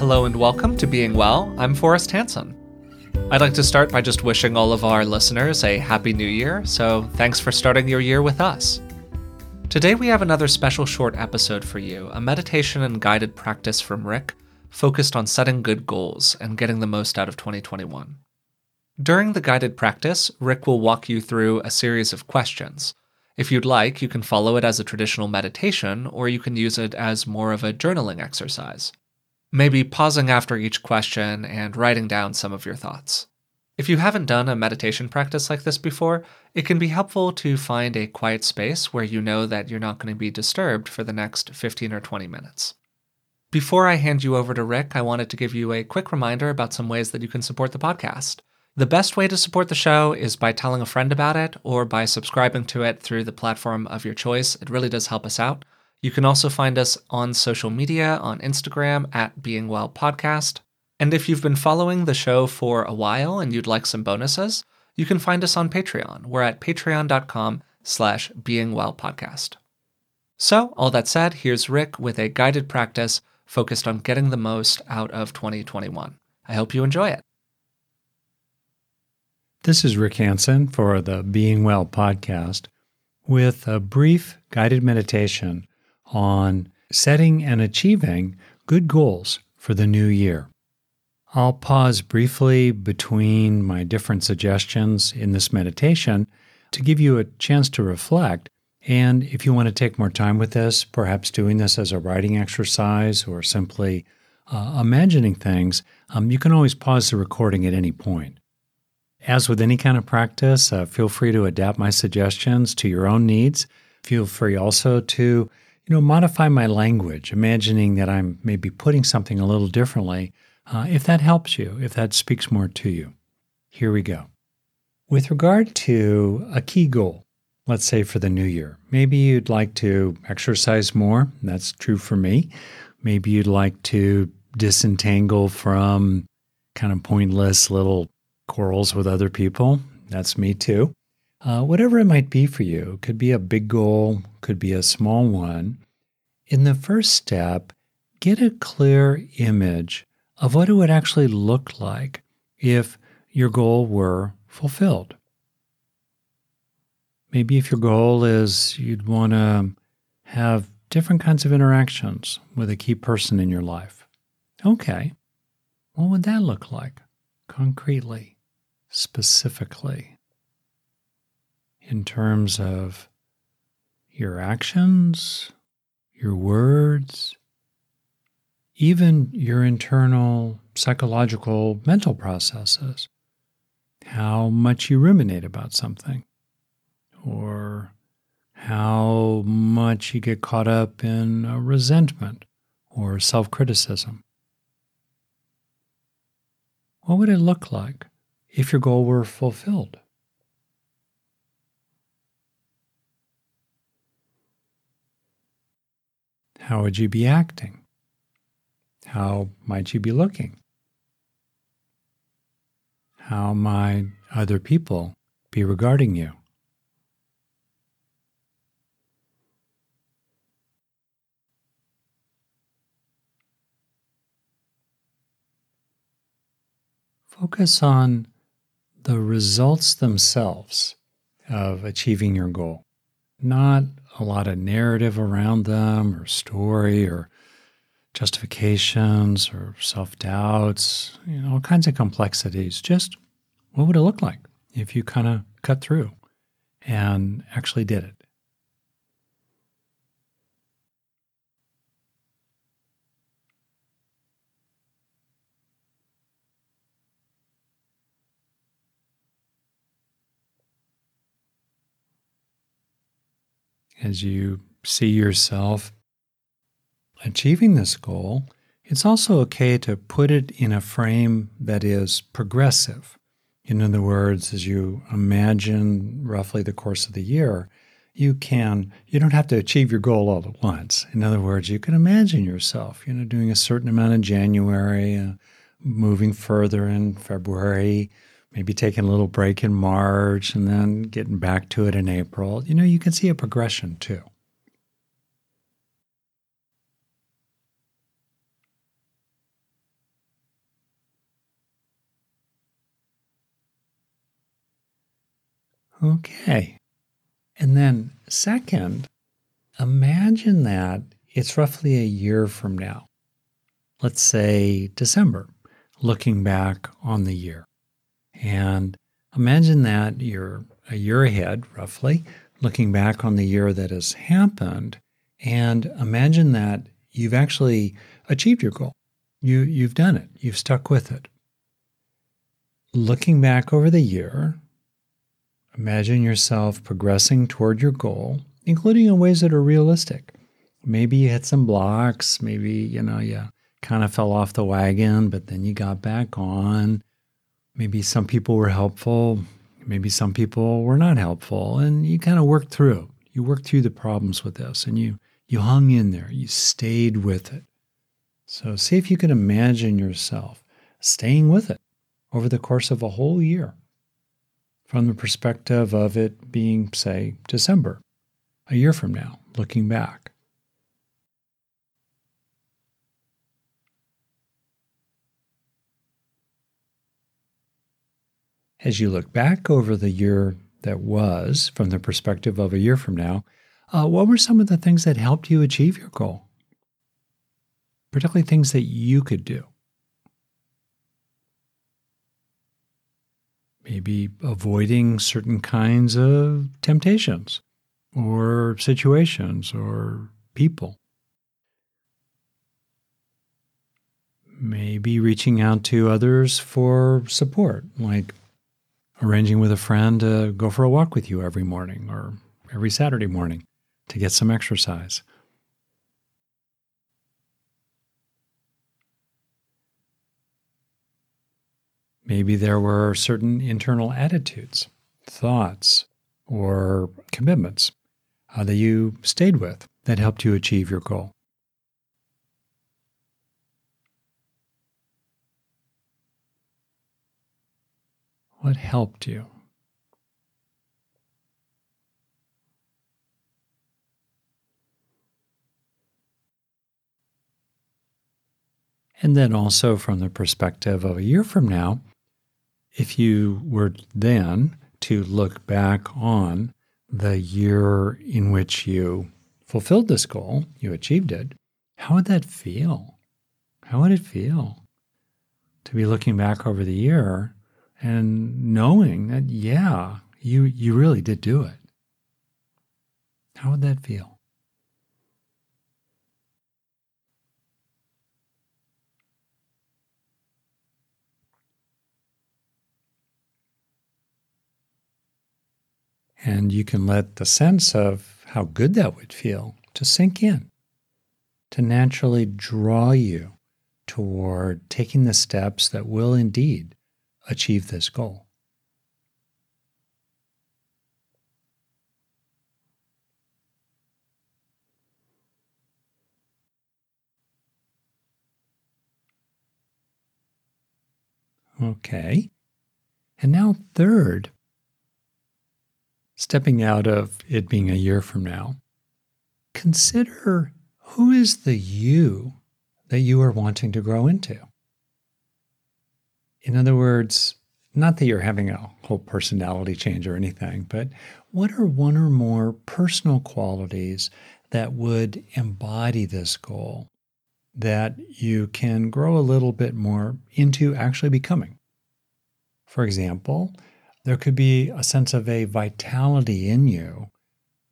Hello and welcome to Being Well. I'm Forrest Hanson. I'd like to start by just wishing all of our listeners a happy new year, so thanks for starting your year with us. Today we have another special short episode for you a meditation and guided practice from Rick focused on setting good goals and getting the most out of 2021. During the guided practice, Rick will walk you through a series of questions. If you'd like, you can follow it as a traditional meditation, or you can use it as more of a journaling exercise. Maybe pausing after each question and writing down some of your thoughts. If you haven't done a meditation practice like this before, it can be helpful to find a quiet space where you know that you're not going to be disturbed for the next 15 or 20 minutes. Before I hand you over to Rick, I wanted to give you a quick reminder about some ways that you can support the podcast. The best way to support the show is by telling a friend about it or by subscribing to it through the platform of your choice. It really does help us out. You can also find us on social media on Instagram at Being Well Podcast. And if you've been following the show for a while and you'd like some bonuses, you can find us on Patreon. We're at patreon.com slash beingwellpodcast. So, all that said, here's Rick with a guided practice focused on getting the most out of 2021. I hope you enjoy it. This is Rick Hanson for the Being Well podcast with a brief guided meditation on setting and achieving good goals for the new year. I'll pause briefly between my different suggestions in this meditation to give you a chance to reflect. And if you want to take more time with this, perhaps doing this as a writing exercise or simply uh, imagining things, um, you can always pause the recording at any point. As with any kind of practice, uh, feel free to adapt my suggestions to your own needs. Feel free also to you know, modify my language, imagining that I'm maybe putting something a little differently, uh, if that helps you, if that speaks more to you. Here we go. With regard to a key goal, let's say for the new year, maybe you'd like to exercise more. That's true for me. Maybe you'd like to disentangle from kind of pointless little quarrels with other people. That's me too. Uh, whatever it might be for you, could be a big goal, could be a small one. In the first step, get a clear image of what it would actually look like if your goal were fulfilled. Maybe if your goal is you'd want to have different kinds of interactions with a key person in your life. Okay, what would that look like concretely, specifically? In terms of your actions, your words, even your internal psychological mental processes. How much you ruminate about something, or how much you get caught up in resentment or self criticism. What would it look like if your goal were fulfilled? How would you be acting? How might you be looking? How might other people be regarding you? Focus on the results themselves of achieving your goal, not a lot of narrative around them or story or justifications or self doubts, you know, all kinds of complexities. Just what would it look like if you kind of cut through and actually did it? As you see yourself achieving this goal, it's also okay to put it in a frame that is progressive. In other words, as you imagine roughly the course of the year, you can you don't have to achieve your goal all at once. In other words, you can imagine yourself, you know, doing a certain amount in January, uh, moving further in February, maybe taking a little break in March and then getting back to it in April. You know, you can see a progression too. Okay. And then, second, imagine that it's roughly a year from now. Let's say December, looking back on the year. And imagine that you're a year ahead, roughly, looking back on the year that has happened. And imagine that you've actually achieved your goal. You, you've done it, you've stuck with it. Looking back over the year, imagine yourself progressing toward your goal, including in ways that are realistic. Maybe you hit some blocks, maybe, you know, you kind of fell off the wagon, but then you got back on. Maybe some people were helpful, maybe some people were not helpful, and you kind of worked through. You worked through the problems with this and you you hung in there, you stayed with it. So see if you can imagine yourself staying with it over the course of a whole year from the perspective of it being, say, December, a year from now, looking back. As you look back over the year that was from the perspective of a year from now, uh, what were some of the things that helped you achieve your goal? particularly things that you could do. Maybe avoiding certain kinds of temptations or situations or people. Maybe reaching out to others for support, like arranging with a friend to go for a walk with you every morning or every Saturday morning to get some exercise. Maybe there were certain internal attitudes, thoughts, or commitments uh, that you stayed with that helped you achieve your goal. What helped you? And then also from the perspective of a year from now, if you were then to look back on the year in which you fulfilled this goal, you achieved it, how would that feel? How would it feel to be looking back over the year and knowing that, yeah, you, you really did do it? How would that feel? And you can let the sense of how good that would feel to sink in, to naturally draw you toward taking the steps that will indeed achieve this goal. Okay. And now, third, stepping out of it being a year from now, consider who is the you that you are wanting to grow into. In other words, not that you're having a whole personality change or anything, but what are one or more personal qualities that would embody this goal that you can grow a little bit more into actually becoming? For example, there could be a sense of a vitality in you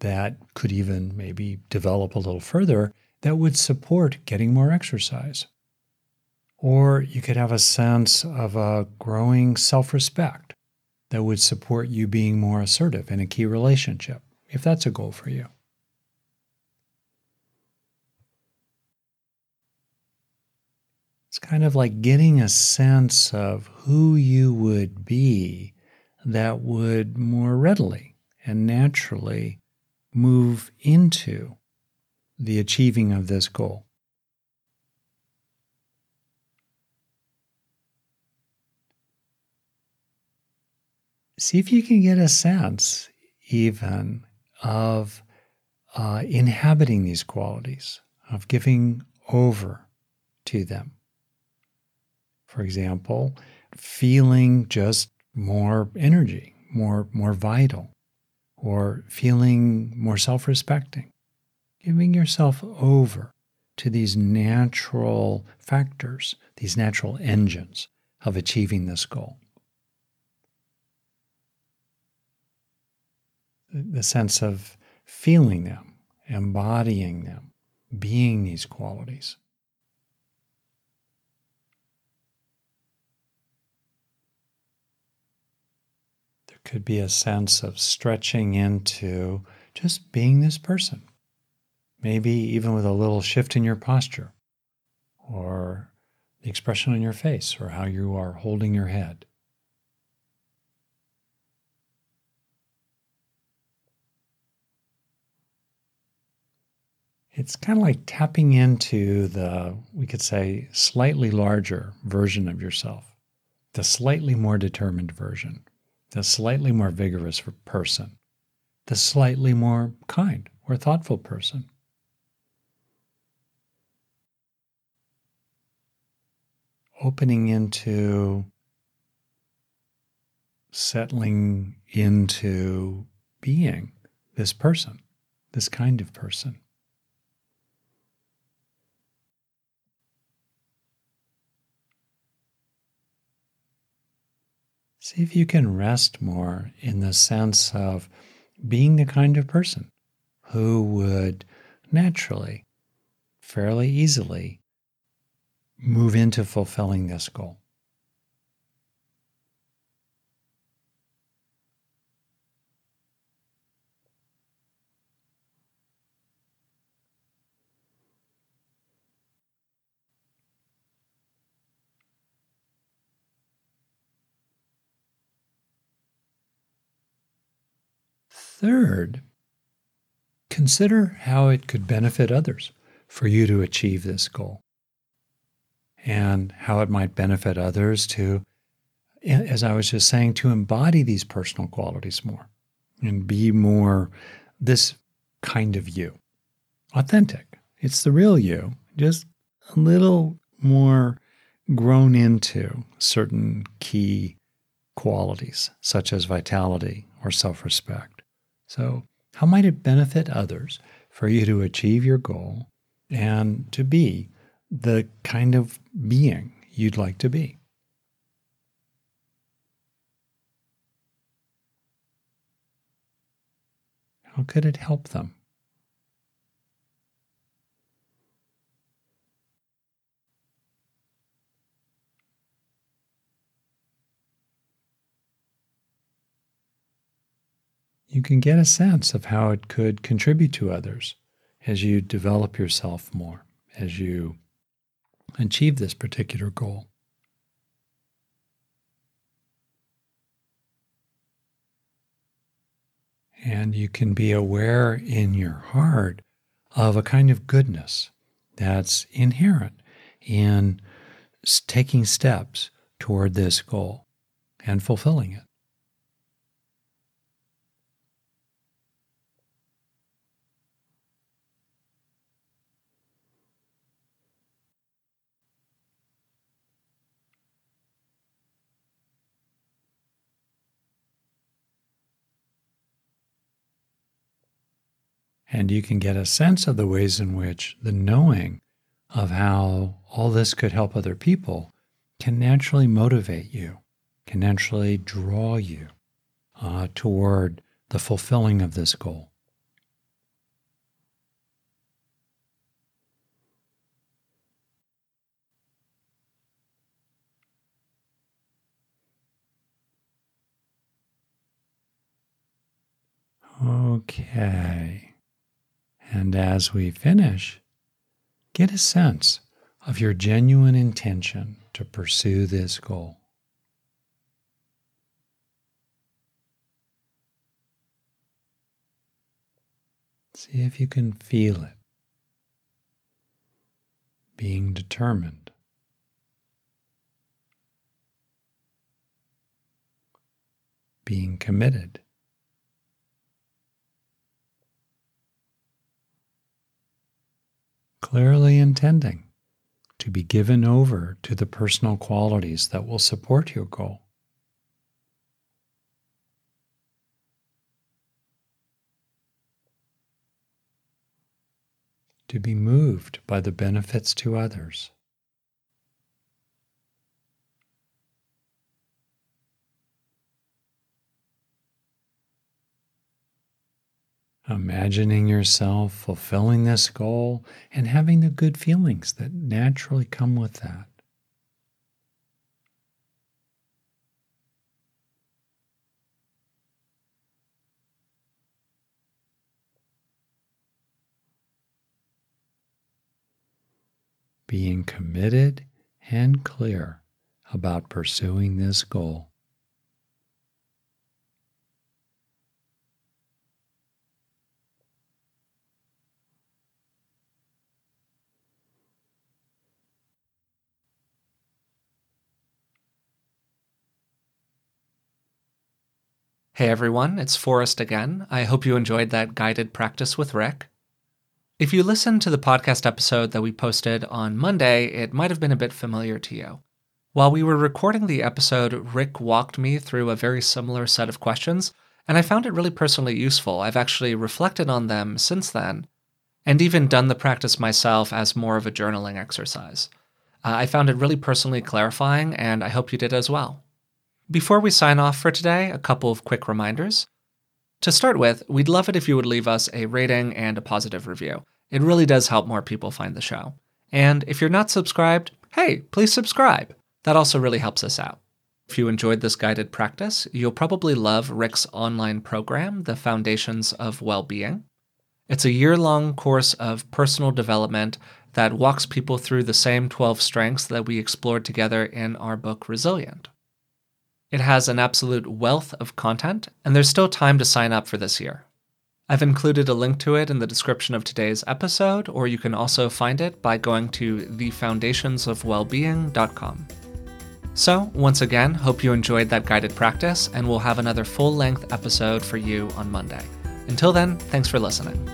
that could even maybe develop a little further that would support getting more exercise. Or you could have a sense of a growing self respect that would support you being more assertive in a key relationship, if that's a goal for you. It's kind of like getting a sense of who you would be that would more readily and naturally move into the achieving of this goal. See if you can get a sense, even, of uh, inhabiting these qualities, of giving over to them. For example, feeling just more energy, more, more vital, or feeling more self respecting. Giving yourself over to these natural factors, these natural engines of achieving this goal. The sense of feeling them, embodying them, being these qualities. There could be a sense of stretching into just being this person maybe even with a little shift in your posture or the expression on your face or how you are holding your head. It's kind of like tapping into the, we could say, slightly larger version of yourself, the slightly more determined version, the slightly more vigorous person, the slightly more kind or thoughtful person. opening into settling into being this person, this kind of person. See if you can rest more in the sense of being the kind of person who would naturally, fairly easily, move into fulfilling this goal. Third, consider how it could benefit others for you to achieve this goal and how it might benefit others to, as I was just saying, to embody these personal qualities more and be more this kind of you. Authentic. It's the real you, just a little more grown into certain key qualities, such as vitality or self respect. So, how might it benefit others for you to achieve your goal and to be the kind of being you'd like to be. How could it help them? You can get a sense of how it could contribute to others as you develop yourself more, as you achieve this particular goal. And you can be aware in your heart of a kind of goodness that's inherent in taking steps toward this goal and fulfilling it. And you can get a sense of the ways in which the knowing of how all this could help other people can naturally motivate you, can naturally draw you uh, toward the fulfilling of this goal. Okay. And as we finish, get a sense of your genuine intention to pursue this goal. See if you can feel it. Being determined. Being committed. clearly intending to be given over to the personal qualities that will support your goal. To be moved by the benefits to others. Imagining yourself fulfilling this goal and having the good feelings that naturally come with that. being committed and clear about pursuing this goal. Hey everyone, it's Forrest again. I hope you enjoyed that guided practice with Rick. If you listened to the podcast episode that we posted on Monday, it might have been a bit familiar to you. While we were recording the episode, Rick walked me through a very similar set of questions, and I found it really personally useful. I've actually reflected on them since then, and even done the practice myself as more of a journaling exercise. Uh, I found it really personally clarifying, and I hope you did as well. Before we sign off for today, a couple of quick reminders. To start with, we'd love it if you would leave us a rating and a positive review. It really does help more people find the show. And if you're not subscribed, hey, please subscribe. That also really helps us out. If you enjoyed this guided practice, you'll probably love Rick's online program, The Foundations of Well-Being. It's a year-long course of personal development that walks people through the same 12 strengths that we explored together in our book Resilient. It has an absolute wealth of content, and there's still time to sign up for this year. I've included a link to it in the description of today's episode, or you can also find it by going to thefoundationsofwellbeing.com. So, once again, hope you enjoyed that guided practice, and we'll have another full length episode for you on Monday. Until then, thanks for listening.